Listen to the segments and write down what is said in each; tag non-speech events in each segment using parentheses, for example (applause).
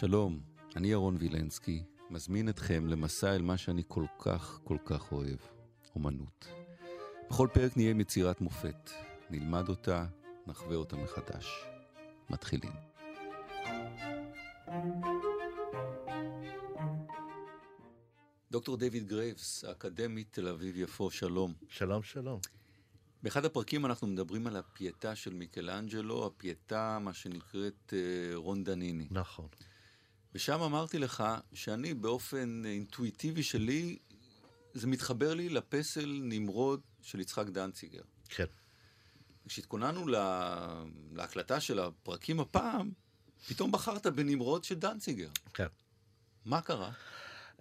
שלום, אני ירון וילנסקי, מזמין אתכם למסע אל מה שאני כל כך כל כך אוהב, אומנות. בכל פרק נהיה עם יצירת מופת, נלמד אותה, נחווה אותה מחדש. מתחילים. דוקטור דיוויד גרייבס, האקדמית תל אביב-יפו, שלום. שלום, שלום. באחד הפרקים אנחנו מדברים על הפייטה של מיקלאנג'לו, הפייטה, מה שנקראת אה, רונדניני. נכון. ושם אמרתי לך שאני באופן אינטואיטיבי שלי, זה מתחבר לי לפסל נמרוד של יצחק דנציגר. כן. כשהתכוננו לה... להקלטה של הפרקים הפעם, פתאום בחרת בנמרוד של דנציגר. כן. מה קרה?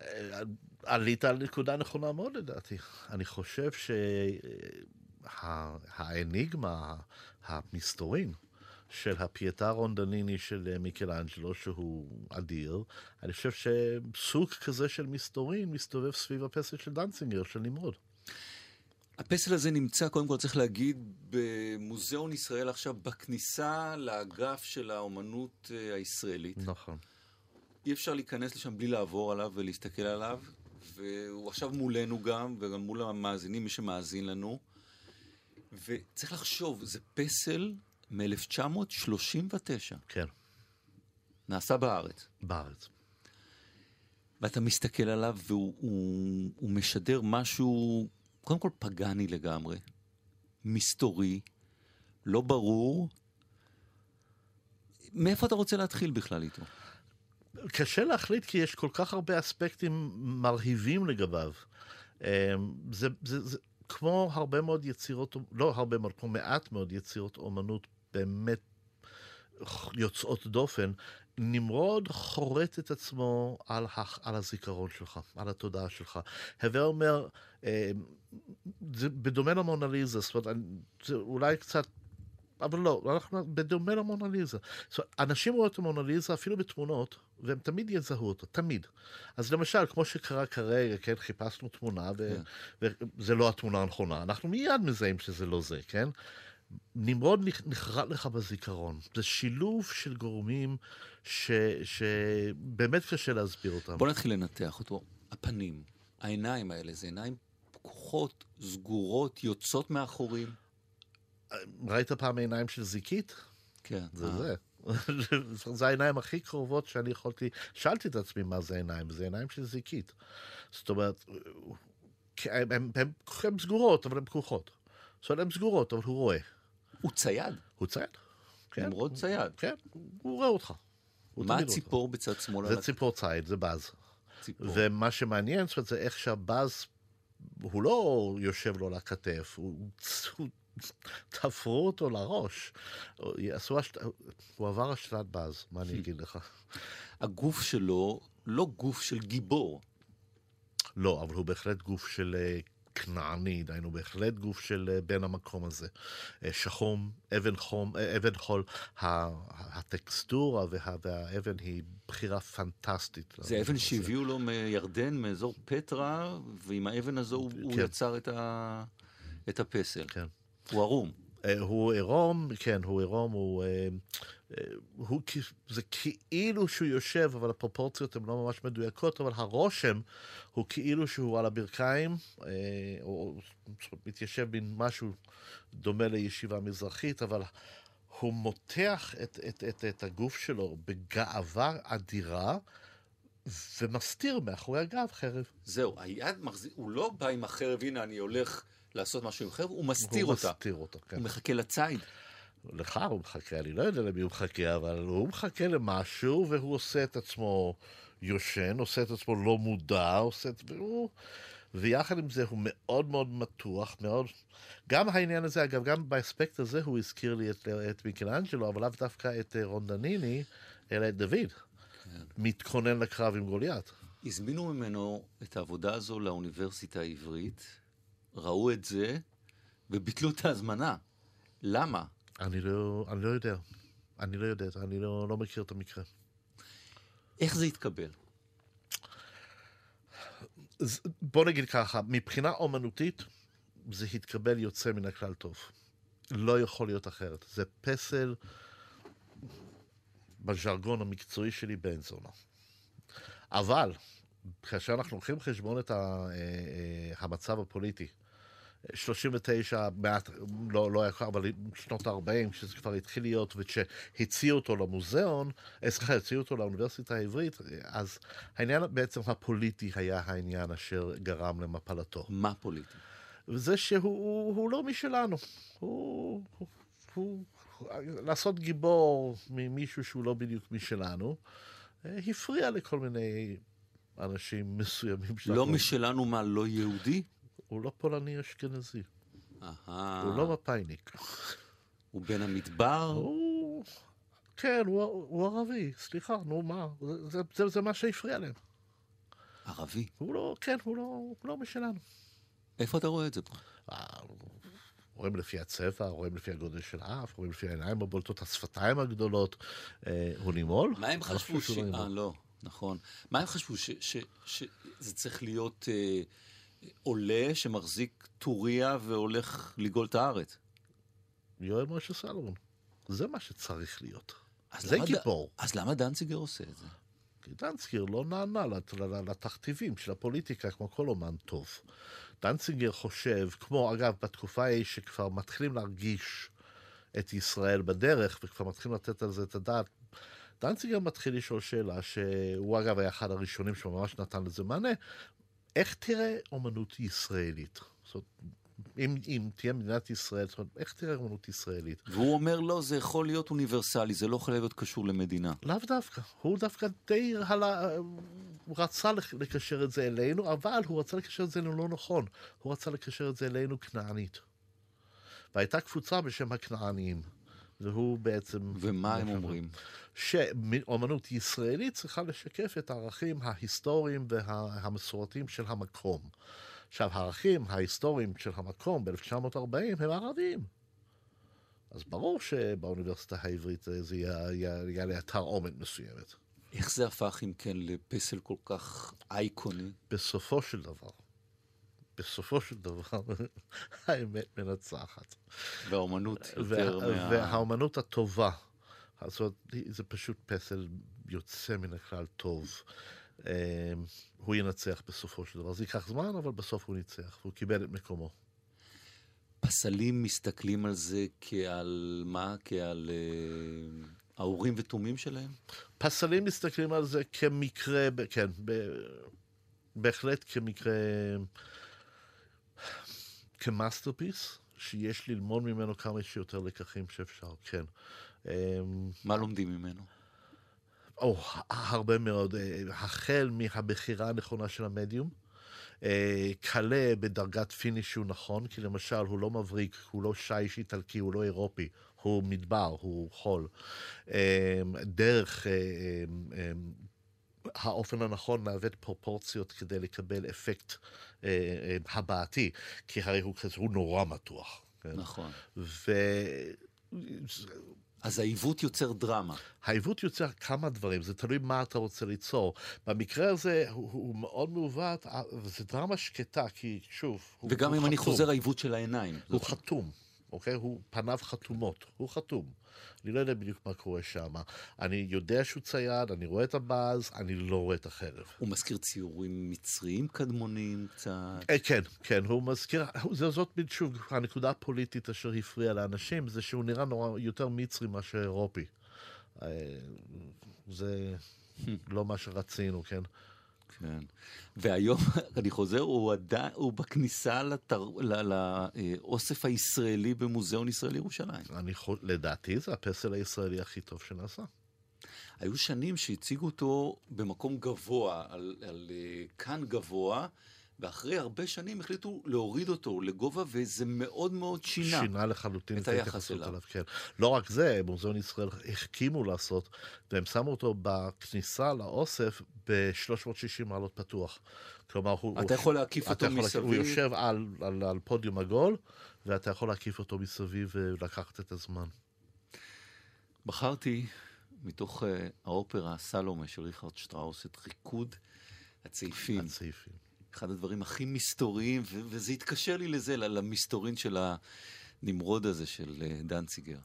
אה, עלית על נקודה נכונה מאוד לדעתי. אני חושב שהאניגמה, המסתורין, של הפייטה רונדניני של מיקלאנג'לו, שהוא אדיר, אני חושב שסוג כזה של מסתורין מסתובב סביב הפסל של דנצינגר, של נמרוד. הפסל הזה נמצא, קודם כל צריך להגיד, במוזיאון ישראל עכשיו, בכניסה לאגף של האומנות אה, הישראלית. נכון. אי אפשר להיכנס לשם בלי לעבור עליו ולהסתכל עליו, והוא עכשיו מולנו גם, וגם מול המאזינים, מי שמאזין לנו. וצריך לחשוב, זה פסל מ-1939. כן. נעשה בארץ. בארץ. ואתה מסתכל עליו והוא הוא, הוא משדר משהו, קודם כל פגאני לגמרי, מסתורי, לא ברור. מאיפה אתה רוצה להתחיל בכלל איתו? קשה להחליט כי יש כל כך הרבה אספקטים מרהיבים לגביו. זה, זה, זה כמו הרבה מאוד יצירות, לא הרבה מאוד, כמו מעט מאוד יצירות אומנות באמת יוצאות דופן, נמרוד חורט את עצמו על, על הזיכרון שלך, על התודעה שלך. הווה אומר, אה, זה בדומה למונליזה, זאת אומרת, זה אולי קצת אבל לא, אנחנו בדומה למונליזה. זאת אומרת, אנשים רואים את המונליזה אפילו בתמונות, והם תמיד יזהו אותו, תמיד. אז למשל, כמו שקרה כרגע, כן, חיפשנו תמונה, ו- yeah. כן. וזה לא התמונה הנכונה, אנחנו מיד מזהים שזה לא זה, כן? נמרוד נחרט לך בזיכרון. זה שילוב של גורמים ש, שבאמת קשה להסביר אותם. בוא נתחיל לנתח אותו. הפנים, העיניים האלה, זה עיניים פקוחות, סגורות, יוצאות מאחורים. ראית פעם עיניים של זיקית? כן. זה אה. זה. (laughs) זה העיניים הכי קרובות שאני יכולתי, שאלתי את עצמי מה זה עיניים, זה עיניים של זיקית. זאת אומרת, הן סגורות, אבל הן פקוחות. זאת אומרת, הן סגורות, אבל הוא רואה. הוא צייד. הוא צייד. כן. נמרוד צייד. כן, הוא רואה אותך. מה הציפור בצד שמאל? זה ציפור ציד, זה בז. ציפור. ומה שמעניין, זאת אומרת, זה איך שהבז, הוא לא יושב לו על הכתף, הוא, הוא תפרו אותו לראש. עשו השת... הוא עבר השתלת בז, מה אני (laughs) אגיד לך? הגוף שלו לא גוף של גיבור. לא, אבל הוא בהחלט גוף של אה, כנעני, דהיינו בהחלט גוף של אה, בן המקום הזה. אה, שחום, אבן חום, אבן חול, הטקסטורה וה, והאבן היא בחירה פנטסטית. זה אבן שהביאו לו מירדן, מאזור פטרה, ועם האבן הזו כן. הוא יצר את, ה... את הפסל. כן. הוא ערום. אה, הוא עירום, כן, הוא עירום, הוא, אה, אה, הוא... זה כאילו שהוא יושב, אבל הפרופורציות הן לא ממש מדויקות, אבל הרושם הוא כאילו שהוא על הברכיים, או מתיישב בין משהו דומה לישיבה מזרחית, אבל הוא מותח את, את, את, את הגוף שלו בגאווה אדירה. ומסתיר מאחורי הגב חרב. זהו, היד מחזיק, הוא לא בא עם החרב, הנה אני הולך לעשות משהו עם חרב, הוא מסתיר הוא אותה. הוא מסתיר אותה, כן. הוא מחכה לציד. לך הוא מחכה, אני לא יודע למי הוא מחכה, אבל הוא מחכה למשהו, והוא עושה את עצמו יושן, עושה את עצמו לא מודע, עושה את... והוא... ויחד עם זה הוא מאוד מאוד מתוח, מאוד... גם העניין הזה, אגב, גם באספקט הזה הוא הזכיר לי את, את מיקלאנג'לו, אבל לאו דווקא את רונדניני, אלא את דוד. כן. מתכונן לקרב עם גוליית. הזמינו ממנו את העבודה הזו לאוניברסיטה העברית, ראו את זה וביטלו את ההזמנה. למה? אני לא, אני לא יודע. אני לא יודע, אני לא, לא מכיר את המקרה. איך זה התקבל? בוא נגיד ככה, מבחינה אומנותית זה התקבל יוצא מן הכלל טוב. לא יכול להיות אחרת. זה פסל בז'רגון המקצועי שלי בן זונה. אבל, כאשר אנחנו לוקחים בחשבון את המצב הפוליטי, 39, מעט, לא, לא היה כבר, אבל שנות ה-40, כשזה כבר התחיל להיות, וכשהציעו אותו למוזיאון, אה, סליחה, הציעו אותו לאוניברסיטה העברית, אז העניין בעצם הפוליטי היה העניין אשר גרם למפלתו. מה פוליטי? זה שהוא הוא, הוא לא משלנו. הוא, הוא, הוא, לעשות גיבור ממישהו שהוא לא בדיוק משלנו, אה, הפריע לכל מיני אנשים מסוימים. לא משלנו מה, לא יהודי? הוא לא פולני אשכנזי. הוא לא מפאיניק. הוא בן המדבר? הוא... כן, הוא, הוא ערבי, סליחה, נו מה, זה, זה, זה מה שהפריע להם. ערבי? הוא לא, כן, הוא לא, הוא לא משלנו. איפה אתה רואה את זה פה? אה, רואים לפי הצבע, רואים לפי הגודל של האף, רואים לפי העיניים הבולטות, השפתיים הגדולות. אה, הוא נימול? מה הם חשבו ש... אה, לא, נכון. מה הם חשבו? שזה צריך להיות... אה, עולה שמחזיק טוריה והולך לגאול את הארץ. יואל משה סלומון. זה מה שצריך להיות. זה גיבור. ד... אז למה דנציגר עושה את זה? כי דנציגר לא נענה לתכתיבים של הפוליטיקה כמו כל אומן טוב. דנציגר חושב, כמו אגב בתקופה ההיא שכבר מתחילים להרגיש את ישראל בדרך וכבר מתחילים לתת על זה את הדעת, דנציגר מתחיל לשאול שאלה שהוא אגב היה אחד הראשונים שממש נתן לזה מענה, איך תראה אומנות ישראלית? זאת אומרת, אם, אם תהיה מדינת ישראל, זאת אומרת, איך תראה אומנות ישראלית? והוא אומר, לא, זה יכול להיות אוניברסלי, זה לא יכול להיות קשור למדינה. לאו דווקא. הוא דווקא די הלה... הוא רצה לקשר את זה אלינו, אבל הוא רצה לקשר את זה אלינו לא נכון. הוא רצה לקשר את זה אלינו כנענית. והייתה קבוצה בשם הכנעניים. והוא בעצם... ומה הם אומרים? שאומנות ישראלית צריכה לשקף את הערכים ההיסטוריים והמסורתיים של המקום. עכשיו, הערכים ההיסטוריים של המקום ב-1940 הם ערביים. אז ברור שבאוניברסיטה העברית זה יהיה לאתר אומן מסוימת. איך זה הפך, אם כן, לפסל כל כך אייקוני? בסופו של דבר, בסופו של דבר, (laughs) האמת מנצחת. והאומנות יותר מה... והאומנות הטובה. זאת זה פשוט פסל יוצא מן הכלל טוב. אמ, הוא ינצח בסופו של דבר. זה ייקח זמן, אבל בסוף הוא ניצח, והוא קיבל את מקומו. פסלים מסתכלים על זה כעל מה? כעל אה, האורים ותומים שלהם? פסלים מסתכלים על זה כמקרה, כן, בהחלט כמקרה... כ masterpiece, שיש ללמוד ממנו כמה שיותר לקחים שאפשר, כן. אמ, מה לומדים ממנו? או, הרבה מאוד. אה, החל מהבחירה הנכונה של המדיום. קלה אה, בדרגת finish שהוא נכון, כי למשל הוא לא מבריק, הוא לא שיש איטלקי, הוא לא אירופי, הוא מדבר, הוא חול. אמ, דרך אה, אמ, האופן הנכון לעוות פרופורציות כדי לקבל אפקט אה, אה, הבעתי, כי הרי הוא, הוא נורא מתוח. כן? נכון. ו... אז העיוות יוצר דרמה. העיוות יוצר כמה דברים, זה תלוי מה אתה רוצה ליצור. במקרה הזה הוא, הוא מאוד מעוות, וזו דרמה שקטה, כי שוב, הוא, וגם הוא אם חתום. אני חוזר, העיוות של העיניים. הוא זאת... חתום, אוקיי? הוא פניו חתומות, הוא חתום. אני לא יודע בדיוק מה קורה שם. אני יודע שהוא צייד, אני רואה את הבאז, אני לא רואה את החרב. הוא מזכיר ציורים מצריים קדמוניים קצת? אה, כן, כן, הוא מזכיר, זאת בדיוק הנקודה הפוליטית אשר הפריעה לאנשים, זה שהוא נראה נורא יותר מצרי מאשר אירופי. אה, זה לא מה שרצינו, כן? כן. והיום, (laughs) אני חוזר, הוא, עדיין, הוא בכניסה לתר... לאוסף הישראלי במוזיאון ישראל ירושלים. אני, לדעתי זה הפסל הישראלי הכי טוב שנעשה. היו שנים שהציגו אותו במקום גבוה, על, על אה, כאן גבוה, ואחרי הרבה שנים החליטו להוריד אותו לגובה, וזה מאוד מאוד שינה. שינה לחלוטין את היחס אליו. אליו. כן. לא רק זה, מוזיאון ישראל החכימו לעשות, והם שמו אותו בכניסה לאוסף ב-360 מעלות פתוח. כלומר, הוא... אתה יכול להקיף אותו מסביב. הוא יושב על, על, על פודיום עגול, ואתה יכול להקיף אותו מסביב ולקחת את הזמן. בחרתי מתוך uh, האופרה סלומה של ריכרד שטראוס את ריקוד הצעיפים. הצעיפים. אחד הדברים הכי מסתוריים, וזה התקשר לי לזה, למסתורין של הנמרוד הזה של uh, דנציגר.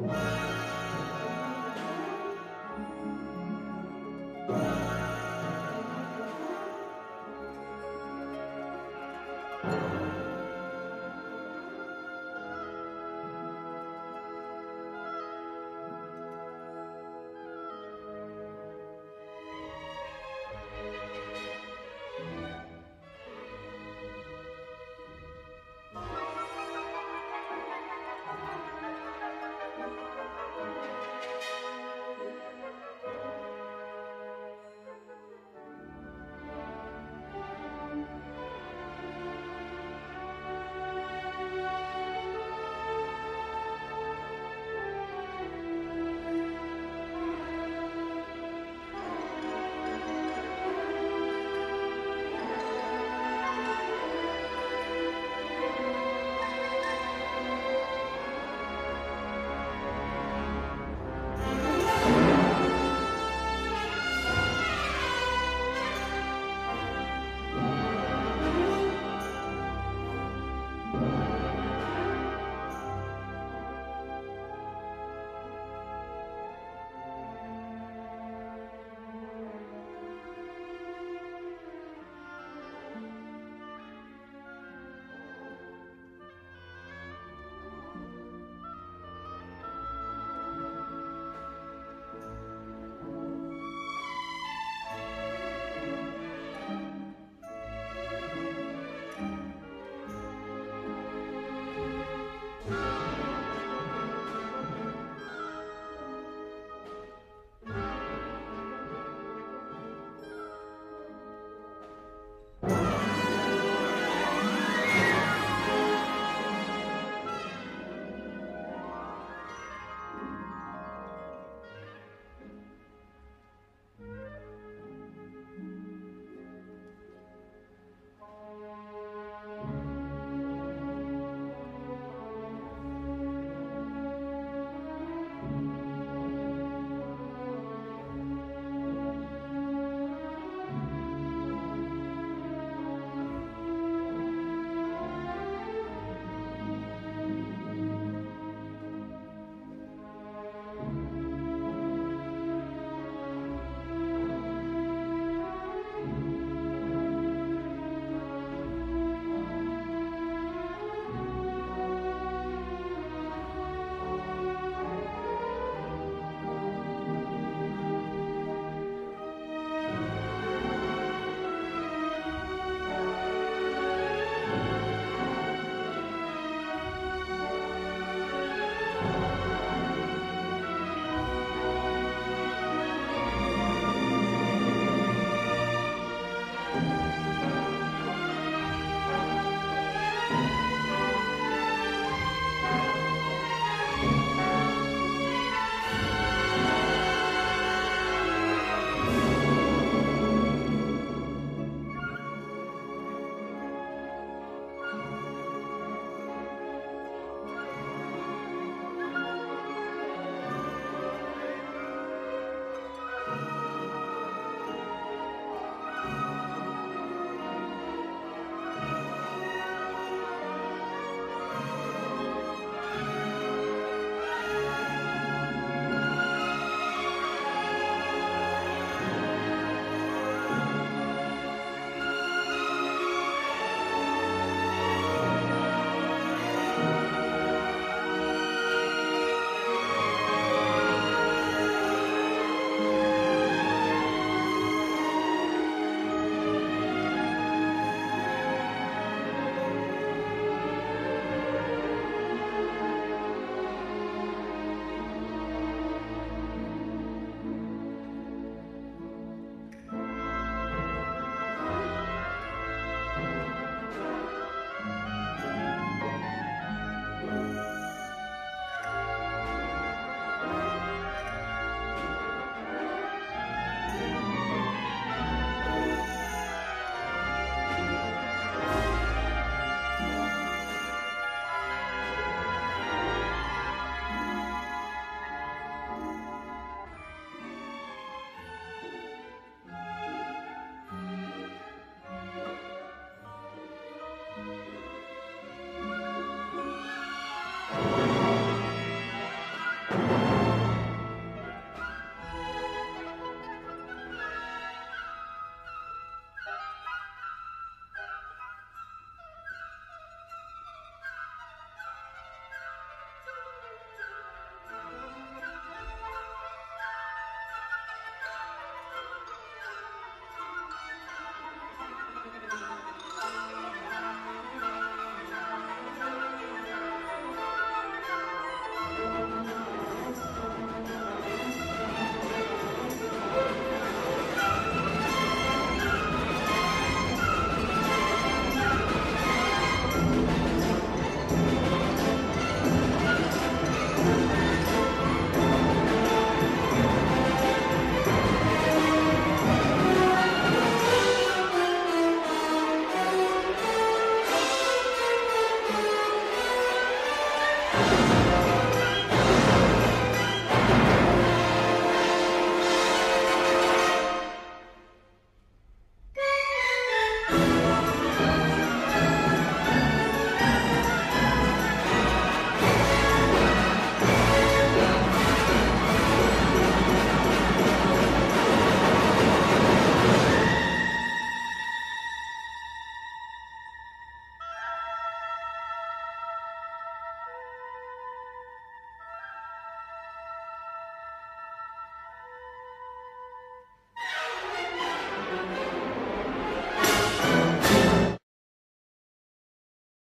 Thank.